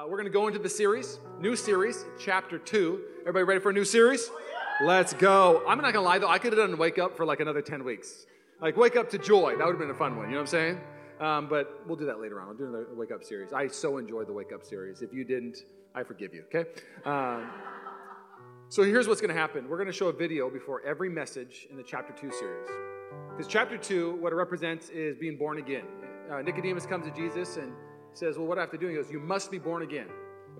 Uh, we're going to go into the series, new series, chapter two. Everybody ready for a new series? Let's go. I'm not going to lie, though, I could have done Wake Up for like another 10 weeks. Like, Wake Up to Joy. That would have been a fun one. You know what I'm saying? Um, but we'll do that later on. I'll do the Wake Up series. I so enjoyed the Wake Up series. If you didn't, I forgive you, okay? Um, so here's what's going to happen we're going to show a video before every message in the chapter 2 series. Because chapter 2, what it represents is being born again. Uh, Nicodemus comes to Jesus and says, Well, what do I have to do? He goes, You must be born again.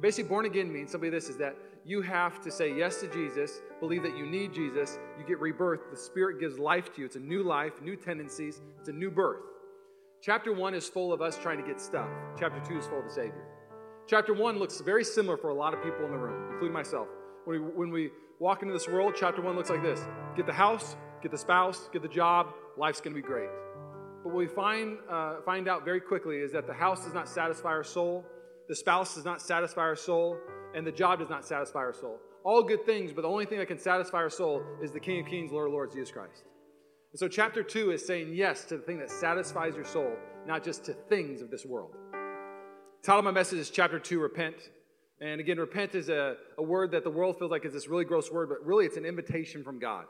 Basically, born again means simply this is that you have to say yes to Jesus, believe that you need Jesus, you get rebirth. The Spirit gives life to you. It's a new life, new tendencies, it's a new birth. Chapter 1 is full of us trying to get stuff, chapter 2 is full of the Savior. Chapter 1 looks very similar for a lot of people in the room, including myself. When we, when we walk into this world, chapter 1 looks like this get the house, get the spouse, get the job, life's going to be great. But what we find, uh, find out very quickly is that the house does not satisfy our soul, the spouse does not satisfy our soul, and the job does not satisfy our soul. All good things, but the only thing that can satisfy our soul is the King of Kings, Lord of Lords, Jesus Christ. And so, chapter two is saying yes to the thing that satisfies your soul, not just to things of this world. The title of my message is Chapter Two Repent. And again, repent is a, a word that the world feels like is this really gross word, but really it's an invitation from God.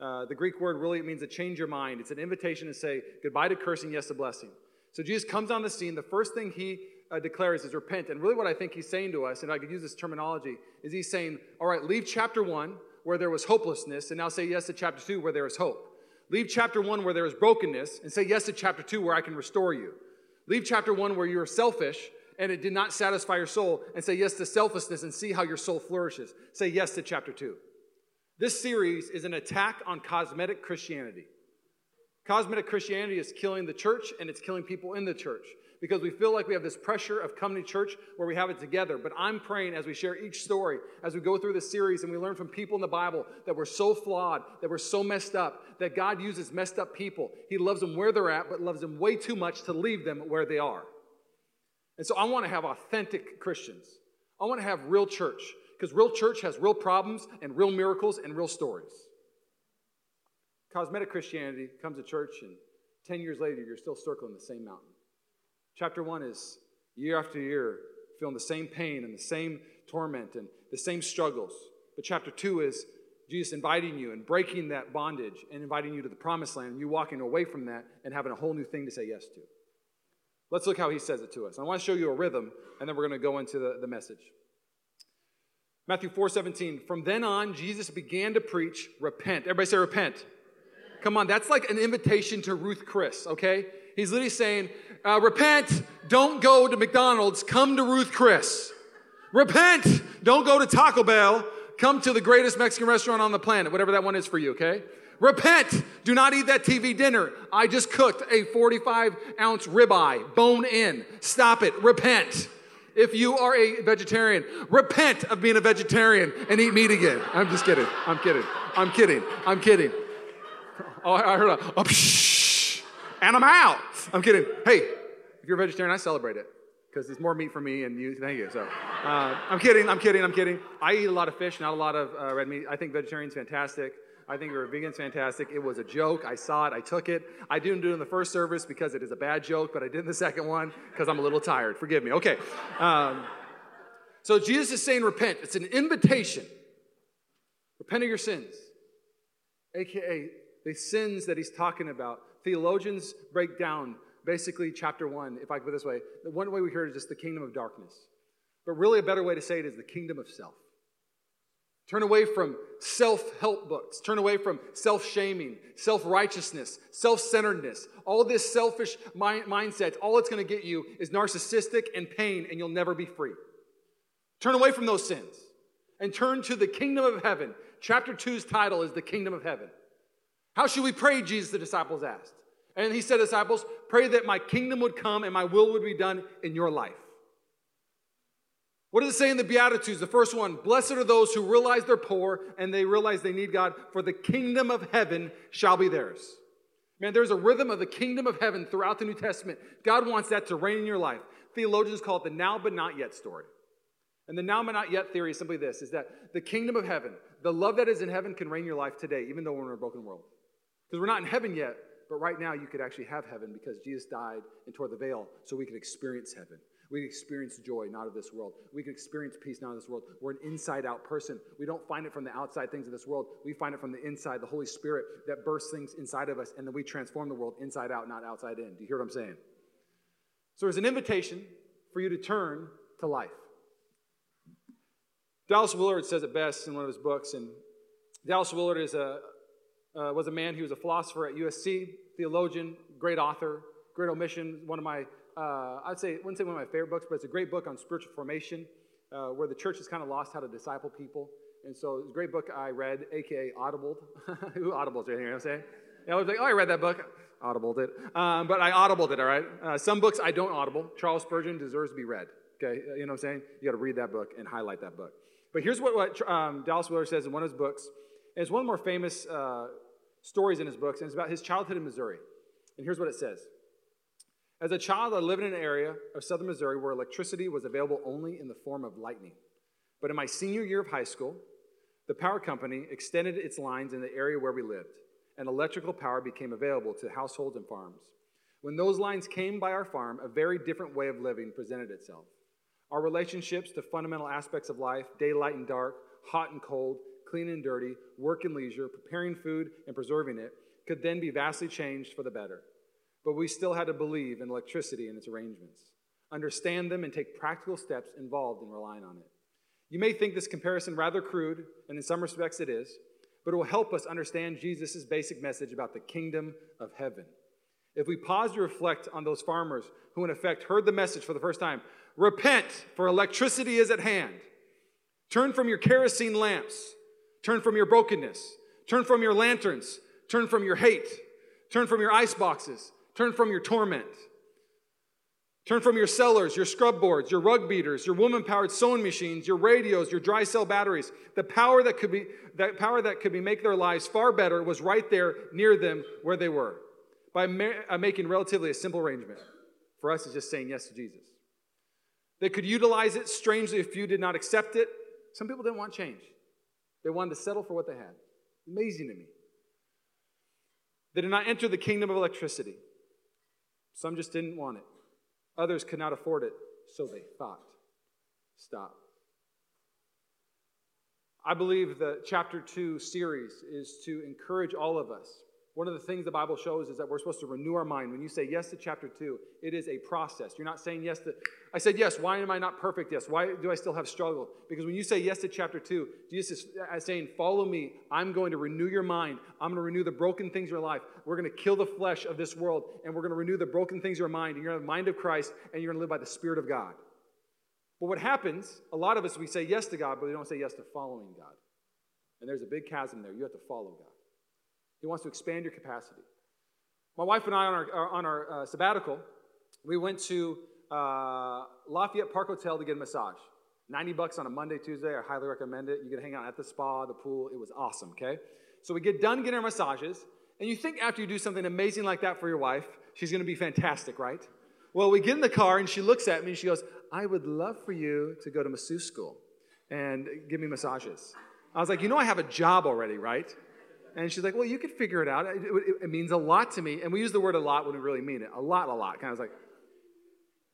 Uh, the Greek word really means to change your mind. It's an invitation to say goodbye to cursing, yes to blessing. So Jesus comes on the scene. The first thing he uh, declares is repent. And really, what I think he's saying to us, and I could use this terminology, is he's saying, all right, leave chapter one where there was hopelessness, and now say yes to chapter two where there is hope. Leave chapter one where there is brokenness, and say yes to chapter two where I can restore you. Leave chapter one where you're selfish and it did not satisfy your soul, and say yes to selflessness and see how your soul flourishes. Say yes to chapter two. This series is an attack on cosmetic Christianity. Cosmetic Christianity is killing the church and it's killing people in the church because we feel like we have this pressure of coming to church where we have it together. But I'm praying as we share each story, as we go through this series and we learn from people in the Bible that we're so flawed, that we're so messed up, that God uses messed up people. He loves them where they're at, but loves them way too much to leave them where they are. And so I want to have authentic Christians. I want to have real church. Because real church has real problems and real miracles and real stories. Cosmetic Christianity comes to church, and 10 years later, you're still circling the same mountain. Chapter one is year after year, feeling the same pain and the same torment and the same struggles. But chapter two is Jesus inviting you and breaking that bondage and inviting you to the promised land, and you walking away from that and having a whole new thing to say yes to. Let's look how he says it to us. I want to show you a rhythm, and then we're going to go into the, the message. Matthew 4 17. From then on, Jesus began to preach, repent. Everybody say, repent. Come on, that's like an invitation to Ruth Chris, okay? He's literally saying, uh, repent, don't go to McDonald's, come to Ruth Chris. Repent, don't go to Taco Bell, come to the greatest Mexican restaurant on the planet, whatever that one is for you, okay? Repent, do not eat that TV dinner. I just cooked a 45 ounce ribeye, bone in. Stop it, repent. If you are a vegetarian, repent of being a vegetarian and eat meat again. I'm just kidding. I'm kidding. I'm kidding. I'm kidding. Oh, I heard a, a psh, and I'm out. I'm kidding. Hey, if you're a vegetarian, I celebrate it because there's more meat for me and you. Thank you. So, uh, I'm kidding. I'm kidding. I'm kidding. I eat a lot of fish, not a lot of uh, red meat. I think vegetarian's fantastic. I think you're vegan's fantastic. It was a joke. I saw it. I took it. I didn't do it in the first service because it is a bad joke, but I did in the second one because I'm a little tired. Forgive me. Okay. Um, so Jesus is saying, repent. It's an invitation. Repent of your sins, aka the sins that he's talking about. Theologians break down basically chapter one, if I could put it this way. The one way we hear it is just the kingdom of darkness. But really, a better way to say it is the kingdom of self. Turn away from self help books. Turn away from self shaming, self righteousness, self centeredness. All this selfish mind- mindset, all it's going to get you is narcissistic and pain, and you'll never be free. Turn away from those sins and turn to the kingdom of heaven. Chapter 2's title is The Kingdom of Heaven. How should we pray? Jesus, the disciples asked. And he said, Disciples, pray that my kingdom would come and my will would be done in your life. What does it say in the Beatitudes? The first one Blessed are those who realize they're poor and they realize they need God, for the kingdom of heaven shall be theirs. Man, there's a rhythm of the kingdom of heaven throughout the New Testament. God wants that to reign in your life. Theologians call it the now but not yet story. And the now but not yet theory is simply this is that the kingdom of heaven, the love that is in heaven, can reign your life today, even though we're in a broken world. Because we're not in heaven yet, but right now you could actually have heaven because Jesus died and tore the veil so we could experience heaven. We experience joy, not of this world. We can experience peace, not of this world. We're an inside out person. We don't find it from the outside things of this world. We find it from the inside, the Holy Spirit that bursts things inside of us, and then we transform the world inside out, not outside in. Do you hear what I'm saying? So there's an invitation for you to turn to life. Dallas Willard says it best in one of his books, and Dallas Willard is a, uh, was a man, he was a philosopher at USC, theologian, great author, Great Omission, one of my uh, I'd say, wouldn't say one of my favorite books, but it's a great book on spiritual formation uh, where the church has kind of lost how to disciple people. And so it's a great book I read, aka Audibled. Who audibles right here? You know what I'm saying? Yeah, I was like, oh, I read that book. Audibled it. Um, but I audibled it, all right? Uh, some books I don't audible. Charles Spurgeon deserves to be read. Okay? You know what I'm saying? You got to read that book and highlight that book. But here's what, what um, Dallas Willard says in one of his books. And it's one of the more famous uh, stories in his books, and it's about his childhood in Missouri. And here's what it says as a child, I lived in an area of southern Missouri where electricity was available only in the form of lightning. But in my senior year of high school, the power company extended its lines in the area where we lived, and electrical power became available to households and farms. When those lines came by our farm, a very different way of living presented itself. Our relationships to fundamental aspects of life, daylight and dark, hot and cold, clean and dirty, work and leisure, preparing food and preserving it, could then be vastly changed for the better. But we still had to believe in electricity and its arrangements, understand them, and take practical steps involved in relying on it. You may think this comparison rather crude, and in some respects it is, but it will help us understand Jesus' basic message about the kingdom of heaven. If we pause to reflect on those farmers who, in effect, heard the message for the first time repent, for electricity is at hand. Turn from your kerosene lamps. Turn from your brokenness. Turn from your lanterns. Turn from your hate. Turn from your ice boxes. Turn from your torment. Turn from your cellars, your scrub boards, your rug beaters, your woman powered sewing machines, your radios, your dry cell batteries. The power that could be that power that could be make their lives far better was right there near them where they were by ma- uh, making relatively a simple arrangement. For us, it's just saying yes to Jesus. They could utilize it. Strangely, a few did not accept it. Some people didn't want change. They wanted to settle for what they had. Amazing to me. They did not enter the kingdom of electricity. Some just didn't want it. Others could not afford it, so they thought. Stop. I believe the chapter 2 series is to encourage all of us one of the things the Bible shows is that we're supposed to renew our mind. When you say yes to chapter 2, it is a process. You're not saying yes to, I said yes, why am I not perfect? Yes, why do I still have struggle? Because when you say yes to chapter 2, Jesus is uh, saying, Follow me. I'm going to renew your mind. I'm going to renew the broken things in your life. We're going to kill the flesh of this world, and we're going to renew the broken things in your mind. And you're going to have the mind of Christ, and you're going to live by the Spirit of God. But what happens, a lot of us, we say yes to God, but we don't say yes to following God. And there's a big chasm there. You have to follow God. He wants to expand your capacity. My wife and I, on our, on our uh, sabbatical, we went to uh, Lafayette Park Hotel to get a massage. 90 bucks on a Monday, Tuesday. I highly recommend it. You can hang out at the spa, the pool. It was awesome, okay? So we get done getting our massages, and you think after you do something amazing like that for your wife, she's gonna be fantastic, right? Well, we get in the car, and she looks at me and she goes, I would love for you to go to masseuse school and give me massages. I was like, You know, I have a job already, right? And she's like, well, you could figure it out. It, it, it, means a lot to me. And we use the word a lot when we really mean it. A lot, a lot. Kind of like,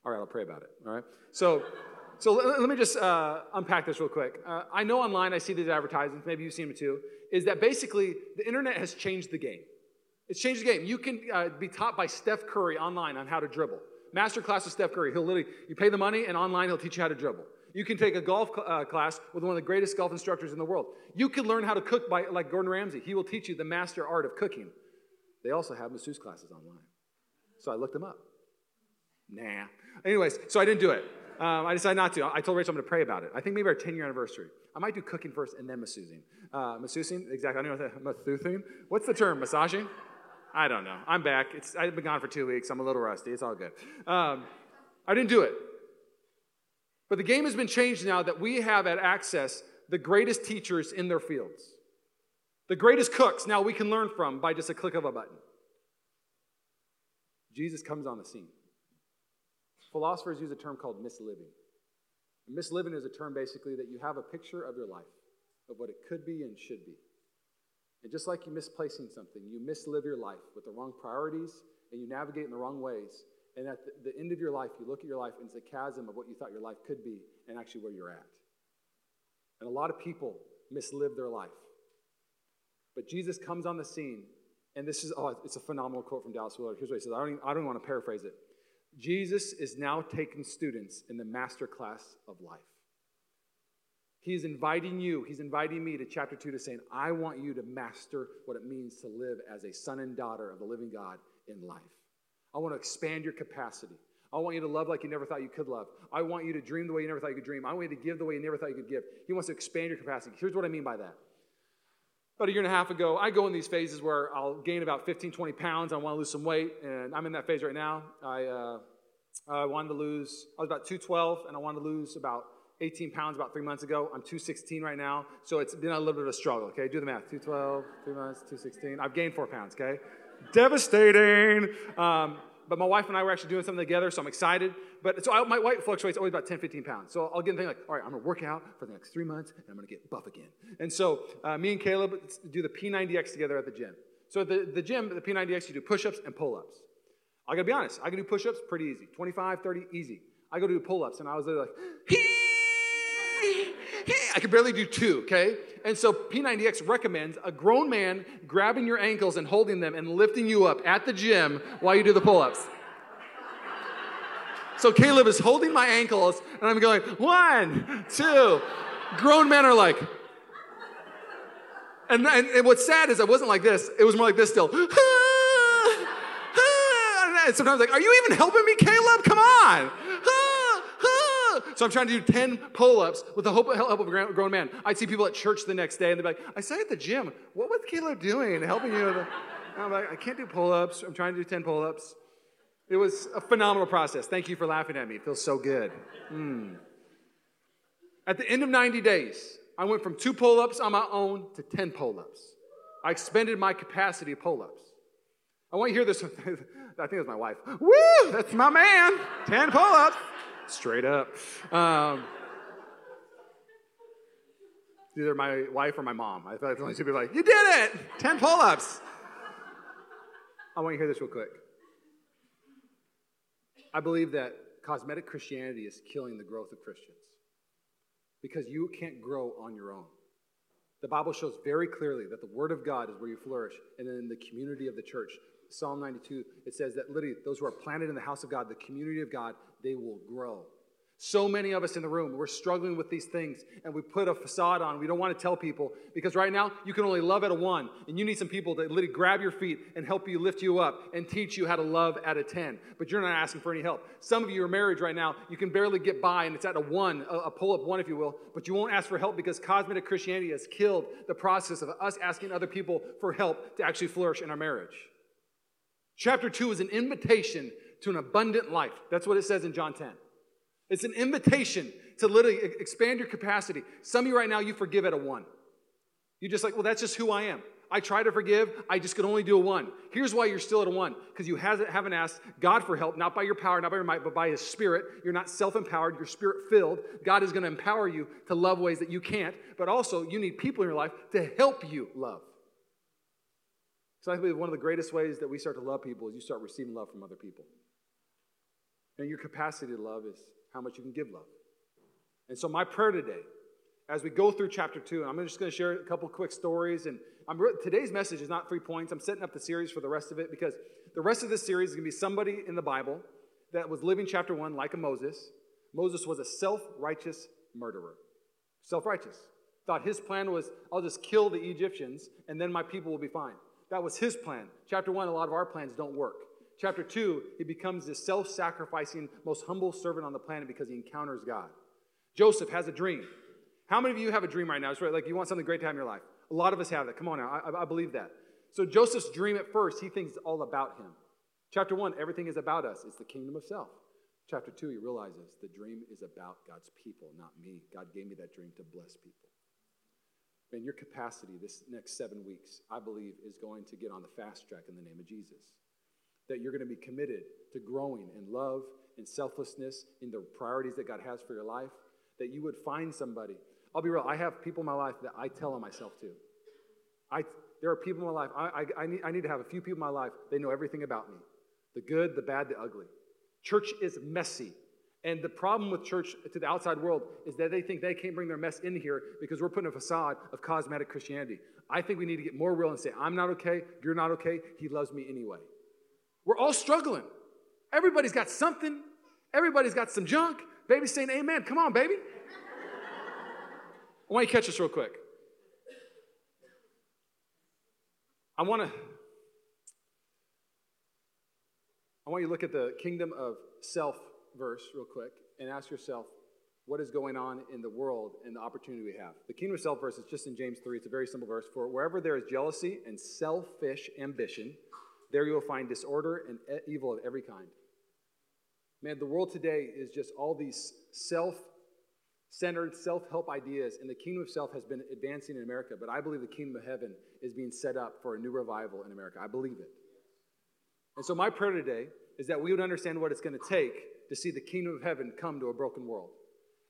all right, I'll pray about it. All right. So, so let, let me just uh, unpack this real quick. Uh, I know online, I see these advertisements, maybe you've seen them too, is that basically the internet has changed the game. It's changed the game. You can uh, be taught by Steph Curry online on how to dribble. Master class with Steph Curry. He'll literally, you pay the money, and online he'll teach you how to dribble. You can take a golf uh, class with one of the greatest golf instructors in the world. You can learn how to cook by, like Gordon Ramsay. He will teach you the master art of cooking. They also have masseuse classes online. So I looked them up. Nah. Anyways, so I didn't do it. Um, I decided not to. I told Rachel I'm going to pray about it. I think maybe our 10 year anniversary. I might do cooking first and then masseusing. Uh, masseusing, exactly. I don't know what that, What's the term? Massaging? I don't know. I'm back. It's, I've been gone for two weeks. I'm a little rusty. It's all good. Um, I didn't do it. But the game has been changed now that we have at Access the greatest teachers in their fields. The greatest cooks now we can learn from by just a click of a button. Jesus comes on the scene. Philosophers use a term called misliving. And misliving is a term basically that you have a picture of your life, of what it could be and should be. And just like you misplacing something, you mislive your life with the wrong priorities and you navigate in the wrong ways And at the, end of your life, you look at your life and it's a chasm of what you thought your life could be and actually where you're at. And a lot of people mislive their life. But Jesus comes on the scene, and this is, oh, it's a phenomenal quote from Dallas Willard. Here's what he says I don't, even, I don't want to paraphrase it. Jesus is now taking students in the master class of life. He's inviting you, he's inviting me to chapter two to saying, I want you to master what it means to live as a son and daughter of the living God in life. I want to expand your capacity. I want you to love like you never thought you could love. I want you to dream the way you never thought you could dream. I want you to give the way you never thought you could give. He wants to expand your capacity. Here's what I mean by that. About a year and a half ago, I go in these phases where I'll gain about 15, 20 pounds. I want to lose some weight, and I'm in that phase right now. I, uh, I wanted to lose, I was about 212, and I wanted to lose about 18 pounds about three months ago. I'm 216 right now, so it's been a little bit of a struggle, okay? Do the math 212, three months, 216. I've gained four pounds, okay? Devastating. Um, but my wife and I were actually doing something together, so I'm excited. But so I, my weight fluctuates always about 10, 15 pounds. So I'll get in thing like, all right, I'm gonna work out for the next three months, and I'm gonna get buff again. And so uh, me and Caleb do the P90X together at the gym. So at the, the gym, the P90X, you do push-ups and pull-ups. I gotta be honest, I can do push-ups pretty easy, 25, 30, easy. I go do pull-ups, and I was like, I could barely do two, okay? And so P90X recommends a grown man grabbing your ankles and holding them and lifting you up at the gym while you do the pull ups. So Caleb is holding my ankles, and I'm going, one, two. Grown men are like, and, and, and what's sad is I wasn't like this, it was more like this still. And sometimes like, are you even helping me, Caleb? Come on. So I'm trying to do 10 pull ups with the help of a grown man. I'd see people at church the next day and they'd be like, I saw you at the gym. What was Caleb doing helping you? And I'm like, I can't do pull ups. I'm trying to do 10 pull ups. It was a phenomenal process. Thank you for laughing at me. It feels so good. Mm. At the end of 90 days, I went from two pull ups on my own to 10 pull ups. I expended my capacity of pull ups. I want you to hear this. I think it was my wife. Woo! That's my man. 10 pull ups. Straight up. Um, either my wife or my mom. I thought the only two people like, you did it! 10 pull ups. I want you to hear this real quick. I believe that cosmetic Christianity is killing the growth of Christians because you can't grow on your own. The Bible shows very clearly that the Word of God is where you flourish, and in the community of the church. Psalm 92, it says that literally those who are planted in the house of God, the community of God, they will grow. So many of us in the room, we're struggling with these things and we put a facade on. We don't want to tell people because right now you can only love at a one and you need some people to literally grab your feet and help you lift you up and teach you how to love at a 10. But you're not asking for any help. Some of you are married right now, you can barely get by and it's at a one, a pull up one, if you will, but you won't ask for help because cosmetic Christianity has killed the process of us asking other people for help to actually flourish in our marriage. Chapter 2 is an invitation to an abundant life. That's what it says in John 10. It's an invitation to literally expand your capacity. Some of you right now, you forgive at a one. You're just like, well, that's just who I am. I try to forgive, I just can only do a one. Here's why you're still at a one because you haven't asked God for help, not by your power, not by your might, but by His Spirit. You're not self empowered, you're spirit filled. God is going to empower you to love ways that you can't, but also you need people in your life to help you love. So I believe one of the greatest ways that we start to love people is you start receiving love from other people. And your capacity to love is how much you can give love. And so my prayer today, as we go through chapter two, I'm just going to share a couple quick stories. And I'm re- today's message is not three points. I'm setting up the series for the rest of it because the rest of this series is going to be somebody in the Bible that was living chapter one like a Moses. Moses was a self-righteous murderer. Self-righteous. Thought his plan was, I'll just kill the Egyptians and then my people will be fine. That was his plan. Chapter one, a lot of our plans don't work. Chapter two, he becomes this self sacrificing, most humble servant on the planet because he encounters God. Joseph has a dream. How many of you have a dream right now? It's right, like you want something great to have in your life. A lot of us have that. Come on now, I, I believe that. So Joseph's dream at first, he thinks it's all about him. Chapter one, everything is about us. It's the kingdom of self. Chapter two, he realizes the dream is about God's people, not me. God gave me that dream to bless people. And your capacity this next seven weeks, I believe, is going to get on the fast track in the name of Jesus. That you're going to be committed to growing in love and selflessness in the priorities that God has for your life. That you would find somebody. I'll be real, I have people in my life that I tell on myself to. I, there are people in my life, I, I, I, need, I need to have a few people in my life, they know everything about me the good, the bad, the ugly. Church is messy. And the problem with church to the outside world is that they think they can't bring their mess in here because we're putting a facade of cosmetic Christianity. I think we need to get more real and say, I'm not okay, you're not okay, he loves me anyway. We're all struggling. Everybody's got something, everybody's got some junk. Baby's saying amen. Come on, baby. I want you to catch this real quick. I want to I want you to look at the kingdom of self verse real quick and ask yourself what is going on in the world and the opportunity we have. The kingdom of self verse is just in James 3. It's a very simple verse. For wherever there is jealousy and selfish ambition, there you will find disorder and evil of every kind. Man, the world today is just all these self centered, self help ideas, and the kingdom of self has been advancing in America. But I believe the kingdom of heaven is being set up for a new revival in America. I believe it. And so, my prayer today is that we would understand what it's going to take to see the kingdom of heaven come to a broken world.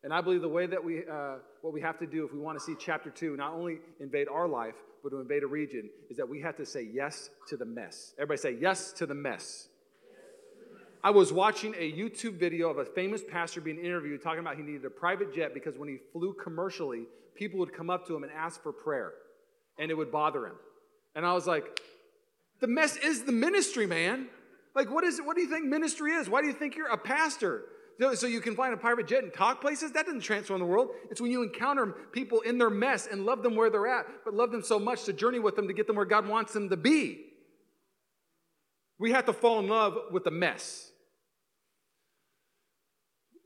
And I believe the way that we, uh, what we have to do if we want to see chapter two not only invade our life, but to invade a region, is that we have to say yes to the mess. Everybody say yes to the mess. I was watching a YouTube video of a famous pastor being interviewed talking about he needed a private jet because when he flew commercially, people would come up to him and ask for prayer, and it would bother him. And I was like, the mess is the ministry, man. Like, what is it? What do you think ministry is? Why do you think you're a pastor? So you can fly in a private jet and talk places? That doesn't transform the world. It's when you encounter people in their mess and love them where they're at, but love them so much to journey with them to get them where God wants them to be. We have to fall in love with the mess.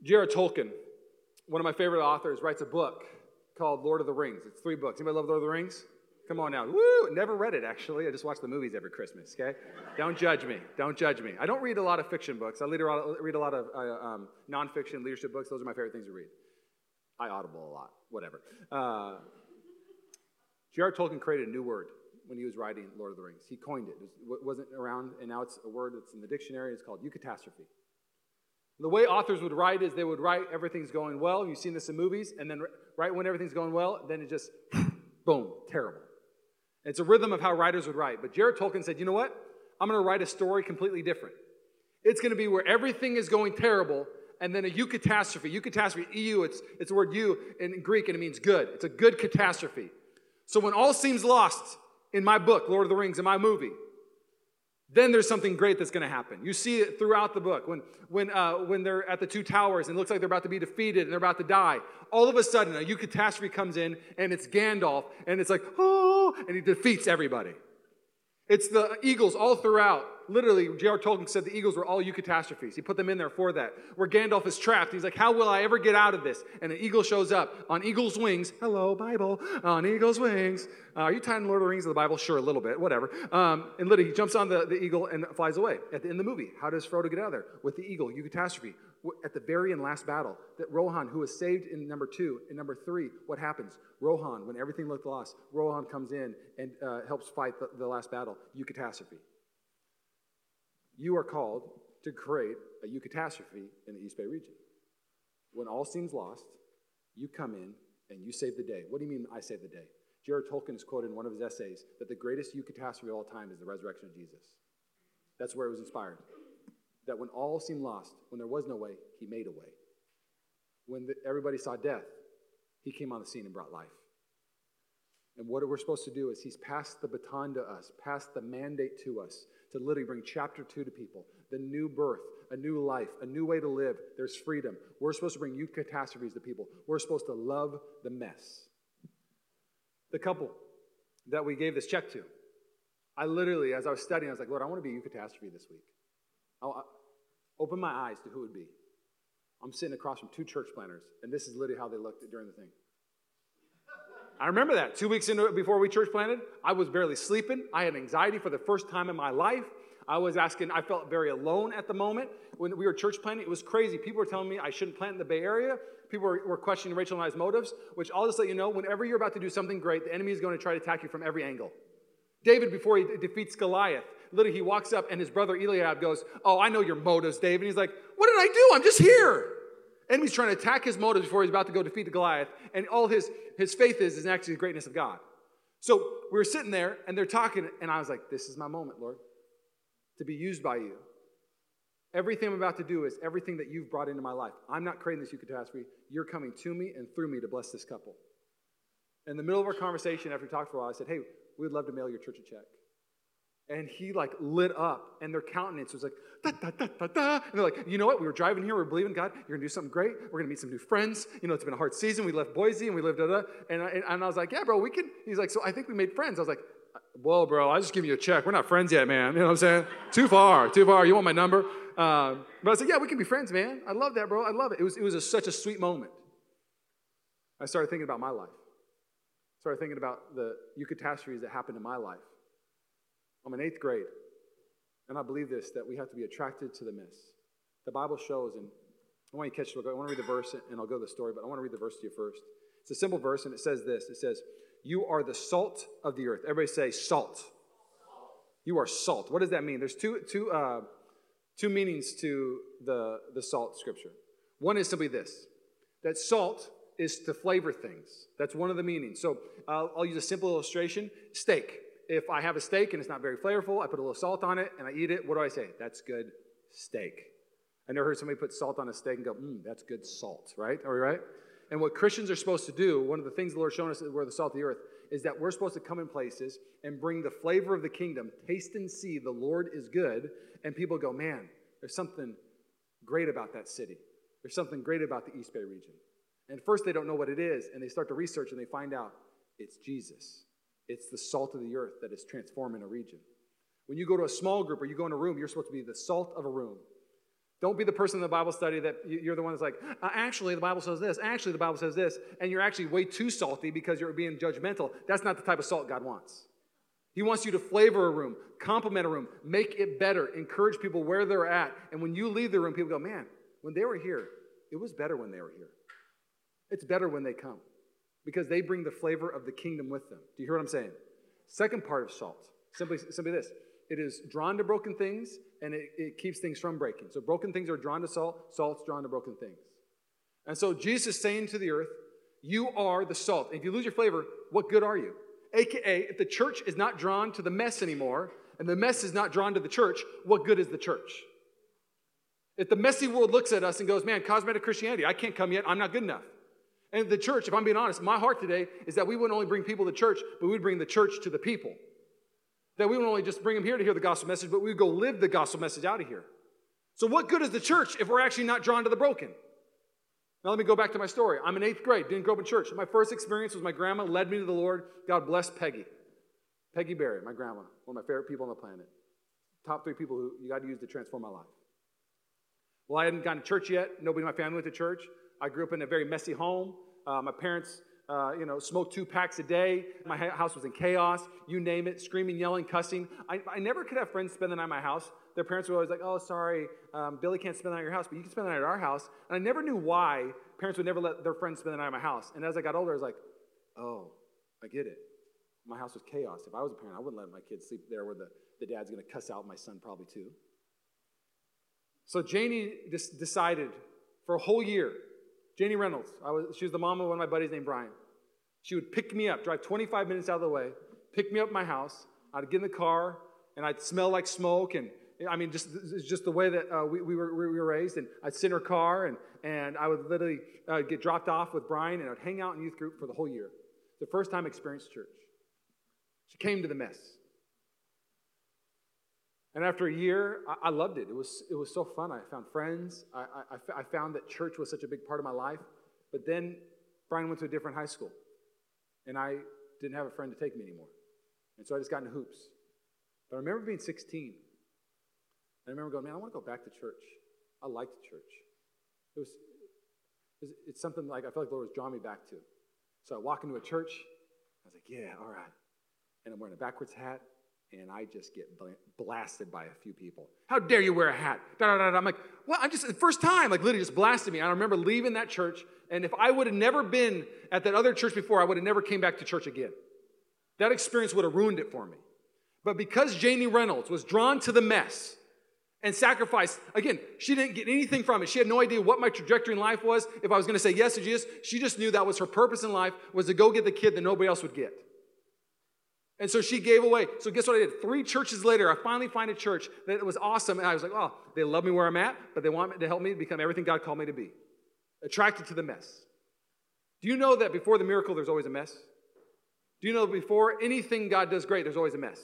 J.R.R. Tolkien, one of my favorite authors, writes a book called Lord of the Rings. It's three books. Anybody love Lord of the Rings? Come on now. Woo! Never read it, actually. I just watch the movies every Christmas, okay? Don't judge me. Don't judge me. I don't read a lot of fiction books. I read a lot of, read a lot of uh, um, nonfiction leadership books. Those are my favorite things to read. I audible a lot, whatever. Uh, J.R. Tolkien created a new word when he was writing Lord of the Rings. He coined it. It wasn't around, and now it's a word that's in the dictionary. It's called eucatastrophe. The way authors would write is they would write everything's going well. You've seen this in movies, and then right when everything's going well, then it just boom, terrible. It's a rhythm of how writers would write. But J.R.R. Tolkien said, you know what? I'm going to write a story completely different. It's going to be where everything is going terrible, and then a eucatastrophe. Eucatastrophe, EU, it's, it's the word you in Greek, and it means good. It's a good catastrophe. So when all seems lost in my book, Lord of the Rings, in my movie, then there's something great that's going to happen. You see it throughout the book. When, when, uh, when they're at the two towers and it looks like they're about to be defeated and they're about to die, all of a sudden a eucatastrophe comes in and it's Gandalf and it's like, oh, and he defeats everybody. It's the eagles all throughout. Literally, J.R. Tolkien said the eagles were all eucatastrophes. He put them in there for that. Where Gandalf is trapped, he's like, How will I ever get out of this? And an eagle shows up on eagle's wings. Hello, Bible. On eagle's wings. Uh, are you tying Lord of the Rings to the Bible? Sure, a little bit, whatever. Um, and literally, he jumps on the, the eagle and flies away. At the end of the movie, how does Frodo get out of there? With the eagle, eucatastrophe at the very end last battle that Rohan, who was saved in number two, in number three, what happens? Rohan, when everything looked lost, Rohan comes in and uh, helps fight the, the last battle, eucatastrophe. You are called to create a eucatastrophe in the East Bay region. When all seems lost, you come in and you save the day. What do you mean I save the day? J.R.R. Tolkien is quoted in one of his essays that the greatest eucatastrophe of all time is the resurrection of Jesus. That's where it was inspired that when all seemed lost, when there was no way, he made a way. When the, everybody saw death, he came on the scene and brought life. And what we're supposed to do is he's passed the baton to us, passed the mandate to us to literally bring chapter two to people the new birth, a new life, a new way to live. There's freedom. We're supposed to bring eucatastrophes to people. We're supposed to love the mess. The couple that we gave this check to, I literally, as I was studying, I was like, Lord, I want to be eucatastrophe this week. Open my eyes to who it would be. I'm sitting across from two church planters, and this is literally how they looked during the thing. I remember that. Two weeks into it, before we church planted, I was barely sleeping. I had anxiety for the first time in my life. I was asking, I felt very alone at the moment. When we were church planting, it was crazy. People were telling me I shouldn't plant in the Bay Area. People were, were questioning Rachel and I's motives, which I'll just let you know whenever you're about to do something great, the enemy is going to try to attack you from every angle. David, before he defeats Goliath, literally he walks up and his brother Eliab goes, Oh, I know your motives, Dave. And he's like, What did I do? I'm just here. Enemy's trying to attack his motives before he's about to go defeat the Goliath. And all his, his faith is is actually the greatness of God. So we were sitting there and they're talking, and I was like, This is my moment, Lord, to be used by you. Everything I'm about to do is everything that you've brought into my life. I'm not creating this eucatastrophe. You're coming to me and through me to bless this couple. In the middle of our conversation, after we talked for a while, I said, Hey, we'd love to mail your church a check. And he like lit up, and their countenance was like, da, da, da, da, da. And they're like, you know what? We were driving here, we are believing God, you're gonna do something great. We're gonna meet some new friends. You know, it's been a hard season. We left Boise and we lived, da, da. And, I, and I was like, yeah, bro, we can. He's like, so I think we made friends. I was like, well, bro, I just give you a check. We're not friends yet, man. You know what I'm saying? too far, too far. You want my number? Um, but I said, yeah, we can be friends, man. I love that, bro. I love it. It was, it was a, such a sweet moment. I started thinking about my life. Started thinking about the eucatastrophes that happened in my life. I'm in eighth grade, and I believe this that we have to be attracted to the mess. The Bible shows, and I want you to catch. I want to read the verse, and I'll go to the story, but I want to read the verse to you first. It's a simple verse, and it says this It says, You are the salt of the earth. Everybody say, Salt. You are salt. What does that mean? There's two, two, uh, two meanings to the, the salt scripture. One is simply this that salt is to flavor things. That's one of the meanings. So uh, I'll use a simple illustration steak if I have a steak and it's not very flavorful, I put a little salt on it and I eat it. What do I say? That's good steak. I never heard somebody put salt on a steak and go, mmm, that's good salt, right? Are we right? And what Christians are supposed to do, one of the things the Lord's shown us we're the salt of the earth, is that we're supposed to come in places and bring the flavor of the kingdom, taste and see the Lord is good, and people go, man, there's something great about that city. There's something great about the East Bay region. And first they don't know what it is, and they start to research and they find out it's Jesus. It's the salt of the earth that is transforming a region. When you go to a small group or you go in a room, you're supposed to be the salt of a room. Don't be the person in the Bible study that you're the one that's like, uh, actually, the Bible says this, actually, the Bible says this, and you're actually way too salty because you're being judgmental. That's not the type of salt God wants. He wants you to flavor a room, compliment a room, make it better, encourage people where they're at. And when you leave the room, people go, man, when they were here, it was better when they were here. It's better when they come because they bring the flavor of the kingdom with them. Do you hear what I'm saying? Second part of salt, simply, simply this it is drawn to broken things and it, it keeps things from breaking. So broken things are drawn to salt, salt's drawn to broken things. And so Jesus is saying to the earth, You are the salt. If you lose your flavor, what good are you? AKA, if the church is not drawn to the mess anymore, and the mess is not drawn to the church, what good is the church? If the messy world looks at us and goes, man, cosmetic Christianity, I can't come yet, I'm not good enough. And the church, if I'm being honest, my heart today is that we wouldn't only bring people to church, but we would bring the church to the people. That we wouldn't only just bring them here to hear the gospel message, but we would go live the gospel message out of here. So, what good is the church if we're actually not drawn to the broken? Now, let me go back to my story. I'm in eighth grade, didn't grow up in church. My first experience was my grandma led me to the Lord. God bless Peggy. Peggy Barry, my grandma, one of my favorite people on the planet. Top three people who you got to use to transform my life. Well, I hadn't gone to church yet. Nobody in my family went to church. I grew up in a very messy home. Uh, my parents, uh, you know, smoked two packs a day. My house was in chaos. You name it, screaming, yelling, cussing. I, I never could have friends spend the night at my house. Their parents were always like, "Oh, sorry, um, Billy can't spend the night at your house, but you can spend the night at our house." And I never knew why parents would never let their friends spend the night at my house. And as I got older, I was like, "Oh, I get it. My house was chaos. If I was a parent, I wouldn't let my kids sleep there where the, the dad's going to cuss out my son probably too." So Janie decided for a whole year Janie Reynolds. Was, she was the mom of one of my buddies named Brian. She would pick me up, drive 25 minutes out of the way, pick me up my house. I'd get in the car, and I'd smell like smoke. And I mean, just just the way that uh, we, we, were, we were raised. And I'd sit in her car, and, and I would literally uh, get dropped off with Brian, and I'd hang out in youth group for the whole year. The first time I experienced church. She came to the mess. And after a year, I, I, loved it. It was, it was so fun. I found friends. I, I, I found that church was such a big part of my life. But then Brian went to a different high school, and I didn't have a friend to take me anymore. And so I just got into hoops. But I remember being 16. I remember going, man, I want to go back to church. I liked church. It was, it was, it's something like I felt like the Lord was drawing me back to. So I walk into a church. I was like, yeah, all right. And I'm wearing a backwards hat and I just get blasted by a few people. How dare you wear a hat? Da, da, da, da. I'm like, well, I'm just, the first time, like literally just blasted me. I remember leaving that church, and if I would have never been at that other church before, I would have never came back to church again. That experience would have ruined it for me. But because Janie Reynolds was drawn to the mess and sacrificed, again, she didn't get anything from it. She had no idea what my trajectory in life was. If I was going to say yes to Jesus, she just knew that was her purpose in life was to go get the kid that nobody else would get. And so she gave away. So guess what I did? Three churches later, I finally find a church that was awesome. And I was like, oh, they love me where I'm at, but they want to help me become everything God called me to be. Attracted to the mess. Do you know that before the miracle, there's always a mess? Do you know before anything God does great, there's always a mess?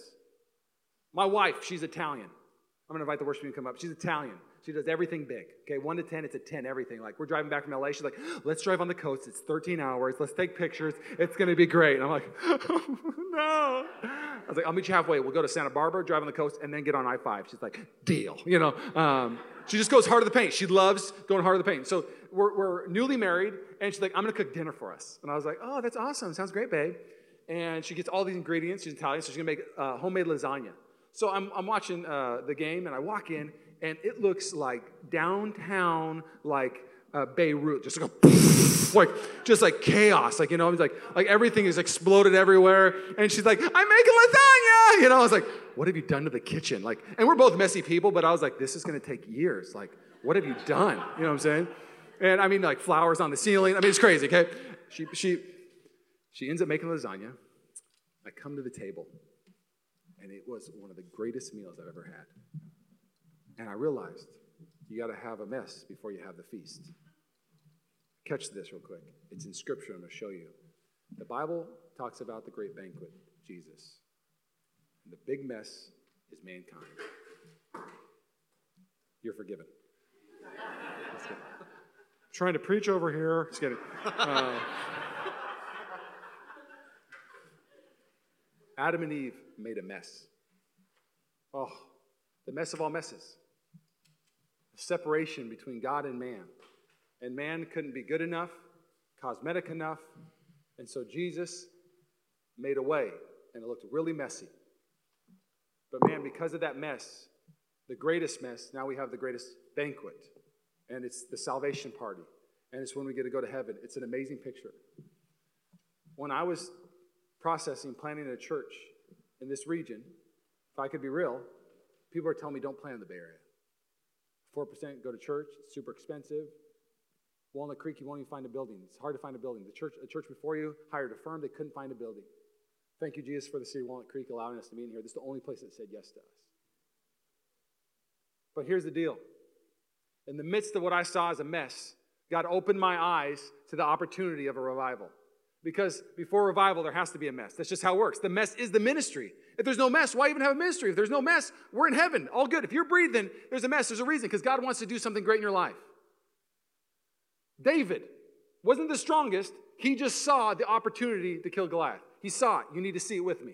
My wife, she's Italian. I'm going to invite the worship team to come up. She's Italian. She does everything big. Okay, one to 10, it's a 10, everything. Like, we're driving back from LA. She's like, let's drive on the coast. It's 13 hours. Let's take pictures. It's going to be great. And I'm like, no. I was like, I'll meet you halfway. We'll go to Santa Barbara, drive on the coast, and then get on I 5. She's like, deal. You know, um, she just goes hard to the paint. She loves going hard to the paint. So we're, we're newly married, and she's like, I'm going to cook dinner for us. And I was like, oh, that's awesome. Sounds great, babe. And she gets all these ingredients. She's Italian, so she's going to make uh, homemade lasagna. So I'm, I'm watching uh, the game, and I walk in, and it looks like downtown, like uh, Beirut, just like a like just like chaos, like you know, like like everything is exploded everywhere. And she's like, "I'm making lasagna," you know. I was like, "What have you done to the kitchen?" Like, and we're both messy people, but I was like, "This is going to take years. Like, what have you done?" You know what I'm saying? And I mean, like flowers on the ceiling. I mean, it's crazy. Okay, she she she ends up making lasagna. I come to the table, and it was one of the greatest meals I've ever had. And I realized you got to have a mess before you have the feast. Catch this real quick. It's in Scripture. I'm going to show you. The Bible talks about the great banquet, Jesus. And the big mess is mankind. You're forgiven. Trying to preach over here. Just kidding. Uh, Adam and Eve made a mess. Oh, the mess of all messes separation between God and man. And man couldn't be good enough, cosmetic enough. And so Jesus made a way, and it looked really messy. But man, because of that mess, the greatest mess, now we have the greatest banquet. And it's the salvation party. And it's when we get to go to heaven. It's an amazing picture. When I was processing planting a church in this region, if I could be real, people are telling me don't plant the Bay Area. 4% go to church, it's super expensive. Walnut Creek, you won't even find a building. It's hard to find a building. The church, a church before you hired a firm, they couldn't find a building. Thank you, Jesus, for the city of Walnut Creek allowing us to meet in here. This is the only place that said yes to us. But here's the deal. In the midst of what I saw as a mess, God opened my eyes to the opportunity of a revival. Because before revival, there has to be a mess. That's just how it works. The mess is the ministry. If there's no mess, why even have a ministry? If there's no mess, we're in heaven. All good. If you're breathing, there's a mess. There's a reason because God wants to do something great in your life. David wasn't the strongest. He just saw the opportunity to kill Goliath. He saw it. You need to see it with me.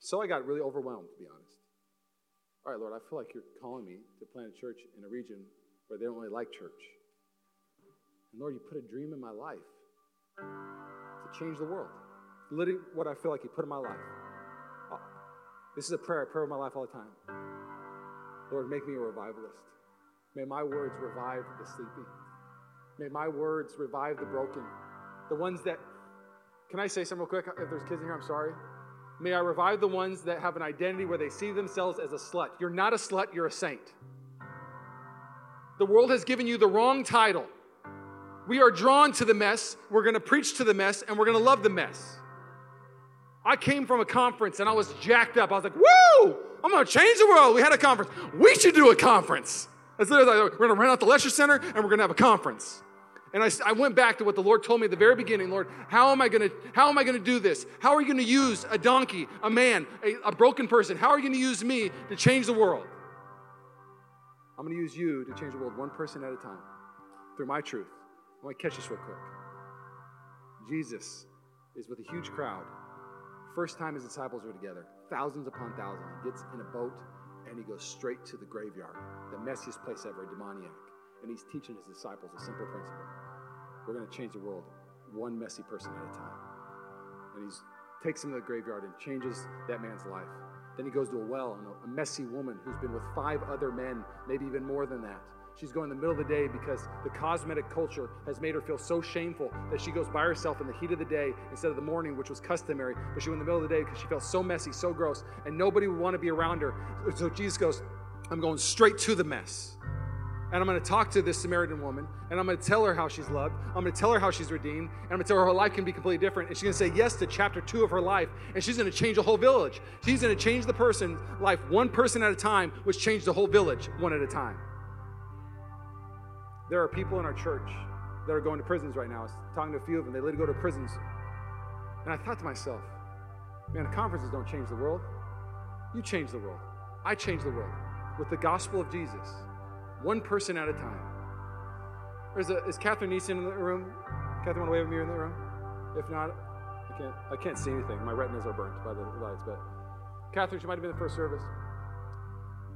So I got really overwhelmed, to be honest. All right, Lord, I feel like you're calling me to plant a church in a region where they don't really like church. And Lord, you put a dream in my life to change the world literally what I feel like you put in my life. Uh, this is a prayer I pray in my life all the time. Lord, make me a revivalist. May my words revive the sleepy. May my words revive the broken. The ones that, can I say something real quick? If there's kids in here, I'm sorry. May I revive the ones that have an identity where they see themselves as a slut. You're not a slut, you're a saint. The world has given you the wrong title. We are drawn to the mess, we're to preach to the mess, and we're to love the mess. I came from a conference and I was jacked up. I was like, woo, I'm gonna change the world. We had a conference. We should do a conference. We're gonna rent out the Lesher Center and we're gonna have a conference. And I, I went back to what the Lord told me at the very beginning. Lord, how am I gonna, how am I gonna do this? How are you gonna use a donkey, a man, a, a broken person? How are you gonna use me to change the world? I'm gonna use you to change the world one person at a time through my truth. I want to catch this real quick. Jesus is with a huge crowd First time his disciples were together, thousands upon thousands, he gets in a boat and he goes straight to the graveyard, the messiest place ever, a demoniac. And he's teaching his disciples a simple principle. We're going to change the world one messy person at a time. And he takes him to the graveyard and changes that man's life. Then he goes to a well, and a messy woman who's been with five other men, maybe even more than that. She's going in the middle of the day because the cosmetic culture has made her feel so shameful that she goes by herself in the heat of the day instead of the morning, which was customary. But she went in the middle of the day because she felt so messy, so gross, and nobody would want to be around her. So Jesus goes, I'm going straight to the mess. and I'm going to talk to this Samaritan woman, and I'm going to tell her how she's loved. I'm going to tell her how she's redeemed, and I'm going to tell her her life can be completely different. And she's going to say yes to chapter two of her life, and she's going to change the whole village. She's going to change the person's life one person at a time, which changed the whole village one at a time. There are people in our church that are going to prisons right now. I was talking to a few of them. They literally go to prisons. And I thought to myself, man, conferences don't change the world. You change the world. I change the world with the gospel of Jesus one person at a time. There's a, uh, is Catherine Neeson in the room? Catherine, want to wave at me in the room? If not, I can't, I can't see anything. My retinas are burnt by the lights. But Catherine, she might have been in the first service.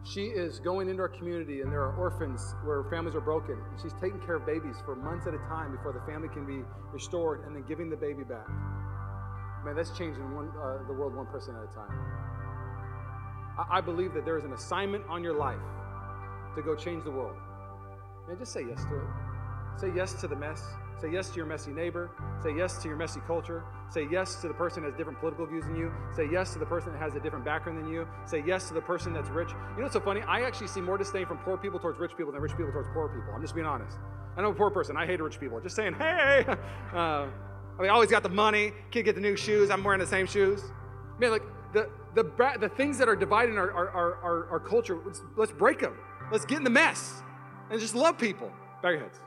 She is going into our community, and there are orphans where families are broken. And she's taking care of babies for months at a time before the family can be restored, and then giving the baby back. Man, that's changing one, uh, the world one person at a time. I, I believe that there is an assignment on your life to go change the world. Man, just say yes to it. Say yes to the mess. Say yes to your messy neighbor. Say yes to your messy culture. Say yes to the person that has different political views than you. Say yes to the person that has a different background than you. Say yes to the person that's rich. You know what's so funny? I actually see more disdain from poor people towards rich people than rich people towards poor people. I'm just being honest. I know a poor person. I hate rich people. Just saying, hey. Uh, I mean, always got the money. Kid get the new shoes. I'm wearing the same shoes. Man, like the the the things that are dividing our our, our, our culture. Let's, let's break them. Let's get in the mess and just love people. Bow your heads.